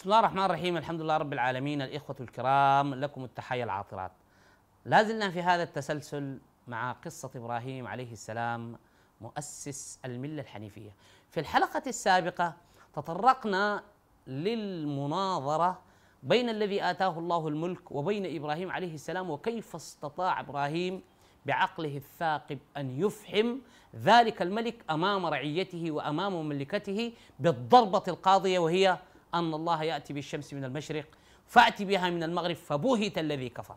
بسم الله الرحمن الرحيم الحمد لله رب العالمين الإخوة الكرام لكم التحية العاطرات. لا زلنا في هذا التسلسل مع قصة إبراهيم عليه السلام مؤسس الملة الحنيفية. في الحلقة السابقة تطرقنا للمناظرة بين الذي آتاه الله الملك وبين إبراهيم عليه السلام وكيف استطاع إبراهيم بعقله الثاقب أن يفحم ذلك الملك أمام رعيته وأمام مملكته بالضربة القاضية وهي أن الله يأتي بالشمس من المشرق فأتي بها من المغرب فبهت الذي كفر.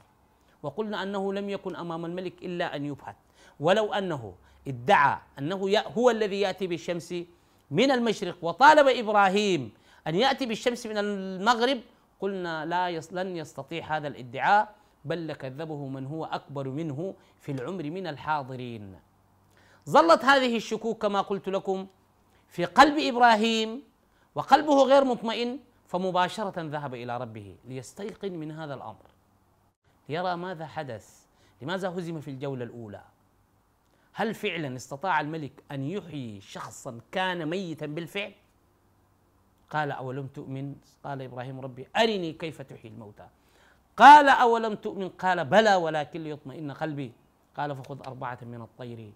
وقلنا أنه لم يكن أمام الملك إلا أن يبهت. ولو أنه ادعى أنه هو الذي يأتي بالشمس من المشرق وطالب إبراهيم أن يأتي بالشمس من المغرب قلنا لا لن يستطيع هذا الادعاء بل لكذبه من هو أكبر منه في العمر من الحاضرين. ظلت هذه الشكوك كما قلت لكم في قلب إبراهيم وقلبه غير مطمئن فمباشرة ذهب إلى ربه ليستيقن من هذا الأمر. ليرى ماذا حدث؟ لماذا هزم في الجولة الأولى؟ هل فعلا استطاع الملك أن يحيي شخصا كان ميتا بالفعل؟ قال أولم تؤمن؟ قال إبراهيم ربي أرني كيف تحيي الموتى. قال أولم تؤمن؟ قال بلى ولكن ليطمئن قلبي. قال فخذ أربعة من الطير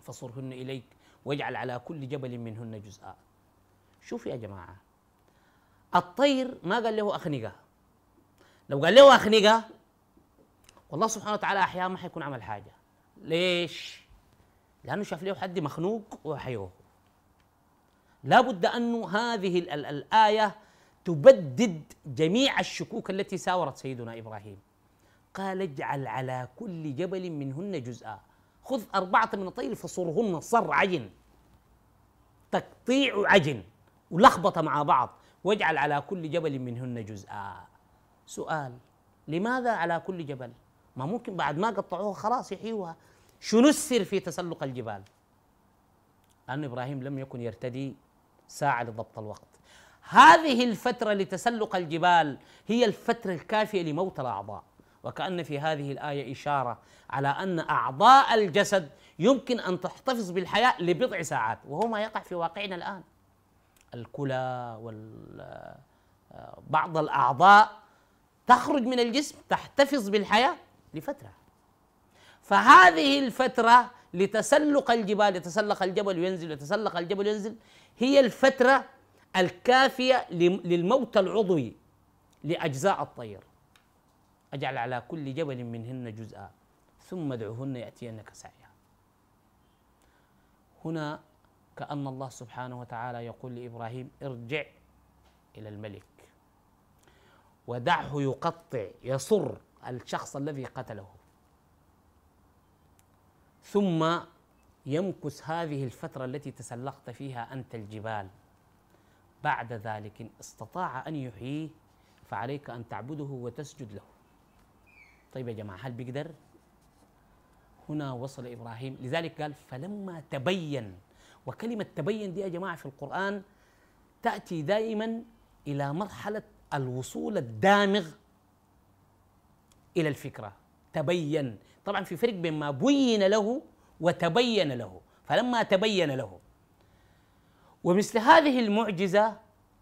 فصرهن إليك واجعل على كل جبل منهن جزءا. شوف يا جماعة. الطير ما قال له أخنقة. لو قال له أخنقة والله سبحانه وتعالى أحيانا ما حيكون عمل حاجة. ليش؟ لأنه شاف له حد مخنوق وحيوه. لابد أن هذه ال ال الآية تبدد جميع الشكوك التي ساورت سيدنا إبراهيم. قال اجعل على كل جبل منهن جزءا. خذ أربعة من الطير فصرهن صر عجن تقطيع عجن. ولخبطة مع بعض. واجعل على كل جبل منهن جزءا. سؤال لماذا على كل جبل؟ ما ممكن بعد ما قطعوها خلاص يحيوها. شنو السر في تسلق الجبال؟ لأن إبراهيم لم يكن يرتدي ساعة لضبط الوقت. هذه الفترة لتسلق الجبال هي الفترة الكافية لموت الأعضاء. وكأن في هذه الآية إشارة على أن أعضاء الجسد يمكن أن تحتفظ بالحياة لبضع ساعات. وهو ما يقع في واقعنا الآن. الكلى بعض الأعضاء تخرج من الجسم تحتفظ بالحياة لفترة. فهذه الفترة لتسلق الجبال يتسلق الجبل وينزل يتسلق الجبل وينزل هي الفترة الكافية للموت العضوي لأجزاء الطير. أجعل على كل جبل منهن جزءا ثم ادعوهن يأتينك سعيا. هنا كأن الله سبحانه وتعالى يقول لإبراهيم ارجع إلى الملك. ودعه يقطع يصر الشخص الذي قتله. ثم يمكث هذه الفترة التي تسلقت فيها أنت الجبال. بعد ذلك إن استطاع أن يحييه فعليك أن تعبده وتسجد له. طيب يا جماعة هل بيقدر؟ هنا وصل إبراهيم. لذلك قال فلما تبين وكلمة تبين دي يا جماعة في القرآن تأتي دائما إلى مرحلة الوصول الدامغ إلى الفكرة. تبين. طبعا في فرق بين ما بين له وتبين له. فلما تبين له ومثل هذه المعجزة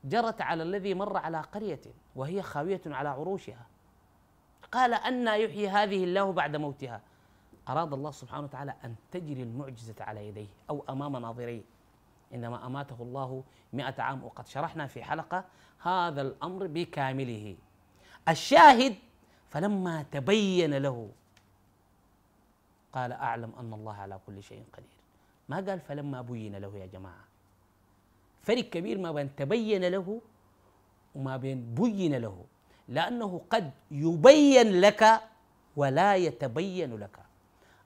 جرت على الذي مر على قرية وهي خاوية على عروشها قال أن يحيي هذه الله بعد موتها. أراد الله سبحانه وتعالى أن تجري المعجزة على يديه أو أمام ناظريه. إنما أماته الله مئة عام وقد شرحنا في حلقة هذا الأمر بكامله. الشاهد فلما تبين له قال أعلم أن الله على كل شيء قدير. ما قال فلما بين له يا جماعة. فرق كبير ما بين تبين له وما بين بين له. لأنه قد يبين لك ولا يتبين لك.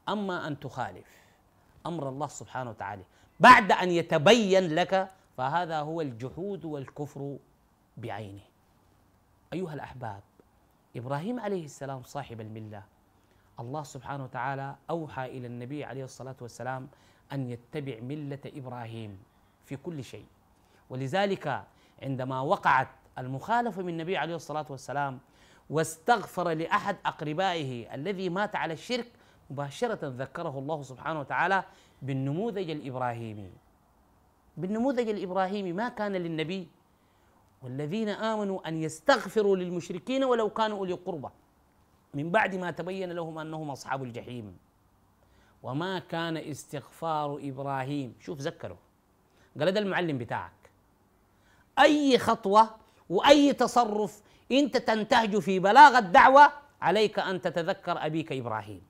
أما أن تخالف. أمر الله سبحانه وتعالى. بعد أن يتبين لك فهذا هو الجحود والكفر بعينه. أيها الأحباب إبراهيم عليه السلام صاحب الملة. الله سبحانه وتعالى أوحى إلى النبي عليه الصلاة والسلام أن يتبع ملة إبراهيم في كل شيء. ولذلك عندما وقعت المخالفة من النبي عليه الصلاة والسلام واستغفر لأحد أقربائه الذي مات على الشرك مباشرة ذكره الله سبحانه وتعالى بالنموذج الإبراهيمي. بالنموذج الإبراهيمي ما كان للنبي والذين آمنوا أن يستغفروا للمشركين ولو كانوا أولي قربى. من بعد ما تبين لهم أنهم أصحاب الجحيم. وما كان استغفار إبراهيم. شوف ذكره. قال ده المعلم بتاعك. أي خطوة وأي تصرف أنت تنتهج في بلاغ الدعوة عليك أن تتذكر أبيك إبراهيم.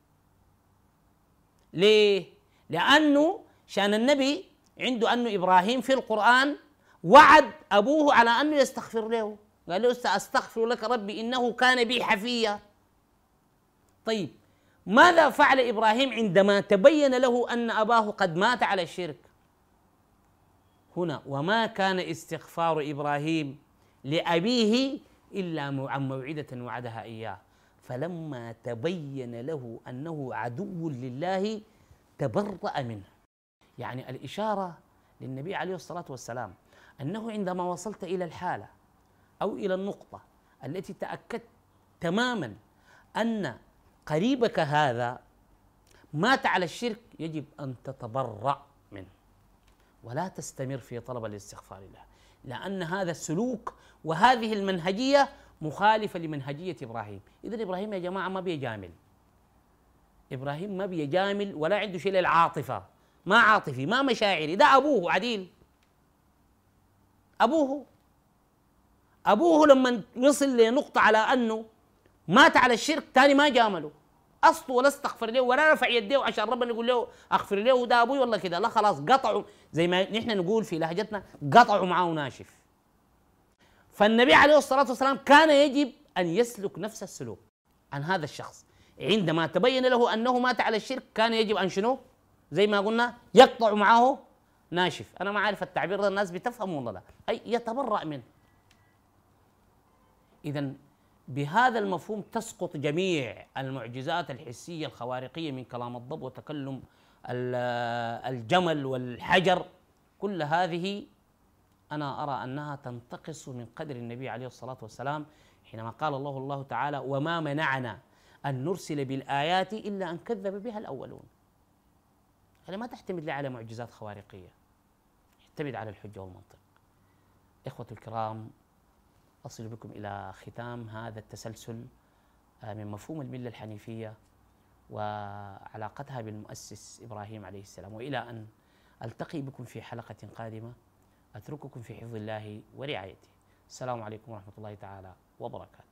ليه؟ لأنه شأن النبي عنده أنه إبراهيم في القرآن وعد أبوه على أنه يستغفر له. قال له سأستغفر لك ربي إنه كان بي حفيا طيب ماذا فعل إبراهيم عندما تبين له أن أباه قد مات على الشرك؟ هنا وما كان استغفار إبراهيم لأبيه إلا عن موعدة وعدها إياه. فلما تبين له أنه عدو لله تبرأ منه. يعني الإشارة للنبي عليه الصلاة والسلام أنه عندما وصلت إلى الحالة أو إلى النقطة التي تأكدت تماما أن قريبك هذا مات على الشرك يجب أن تتبرأ منه. ولا تستمر في طلب الاستغفار له لأن هذا السلوك وهذه المنهجية مخالفة لمنهجية إبراهيم. إذا إبراهيم يا جماعة ما بيجامل. إبراهيم ما بيجامل ولا عنده شيء للعاطفة. ما عاطفي ما مشاعري. ده أبوه عديل. أبوه. أبوه لما وصل لنقطة على أنه مات على الشرك تاني ما جامله. اصله ولا استغفر له ولا رفع يديه عشان ربنا يقول له أغفر له ده أبوي ولا كده. لا خلاص قطعوا. زي ما نحن نقول في لهجتنا قطعوا معاه ناشف فالنبي عليه الصلاة والسلام كان يجب أن يسلك نفس السلوك عن هذا الشخص. عندما تبين له أنه مات على الشرك كان يجب أن شنو؟ زي ما قلنا يقطع معه ناشف. أنا ما عارف التعبير ده الناس بتفهم ولا لا؟ أي يتبرأ منه. اذا بهذا المفهوم تسقط جميع المعجزات الحسية الخوارقية من كلام الضب وتكلم الجمل والحجر. كل هذه أنا أرى أنها تنتقص من قدر النبي عليه الصلاة والسلام حينما قال الله الله تعالى وما منعنا أن نرسل بالآيات إلا أن كذب بها الأولون. هذا ما تعتمد على معجزات خوارقية. اعتمد على الحجة والمنطق. إخوة الكرام أصل بكم إلى ختام هذا التسلسل آه، من مفهوم الملة الحنيفية وعلاقتها بالمؤسس إبراهيم عليه السلام. وإلى أن ألتقي بكم في حلقة قادمة. أترككم في حفظ الله ورعايته. السلام عليكم ورحمة الله تعالى وبركاته.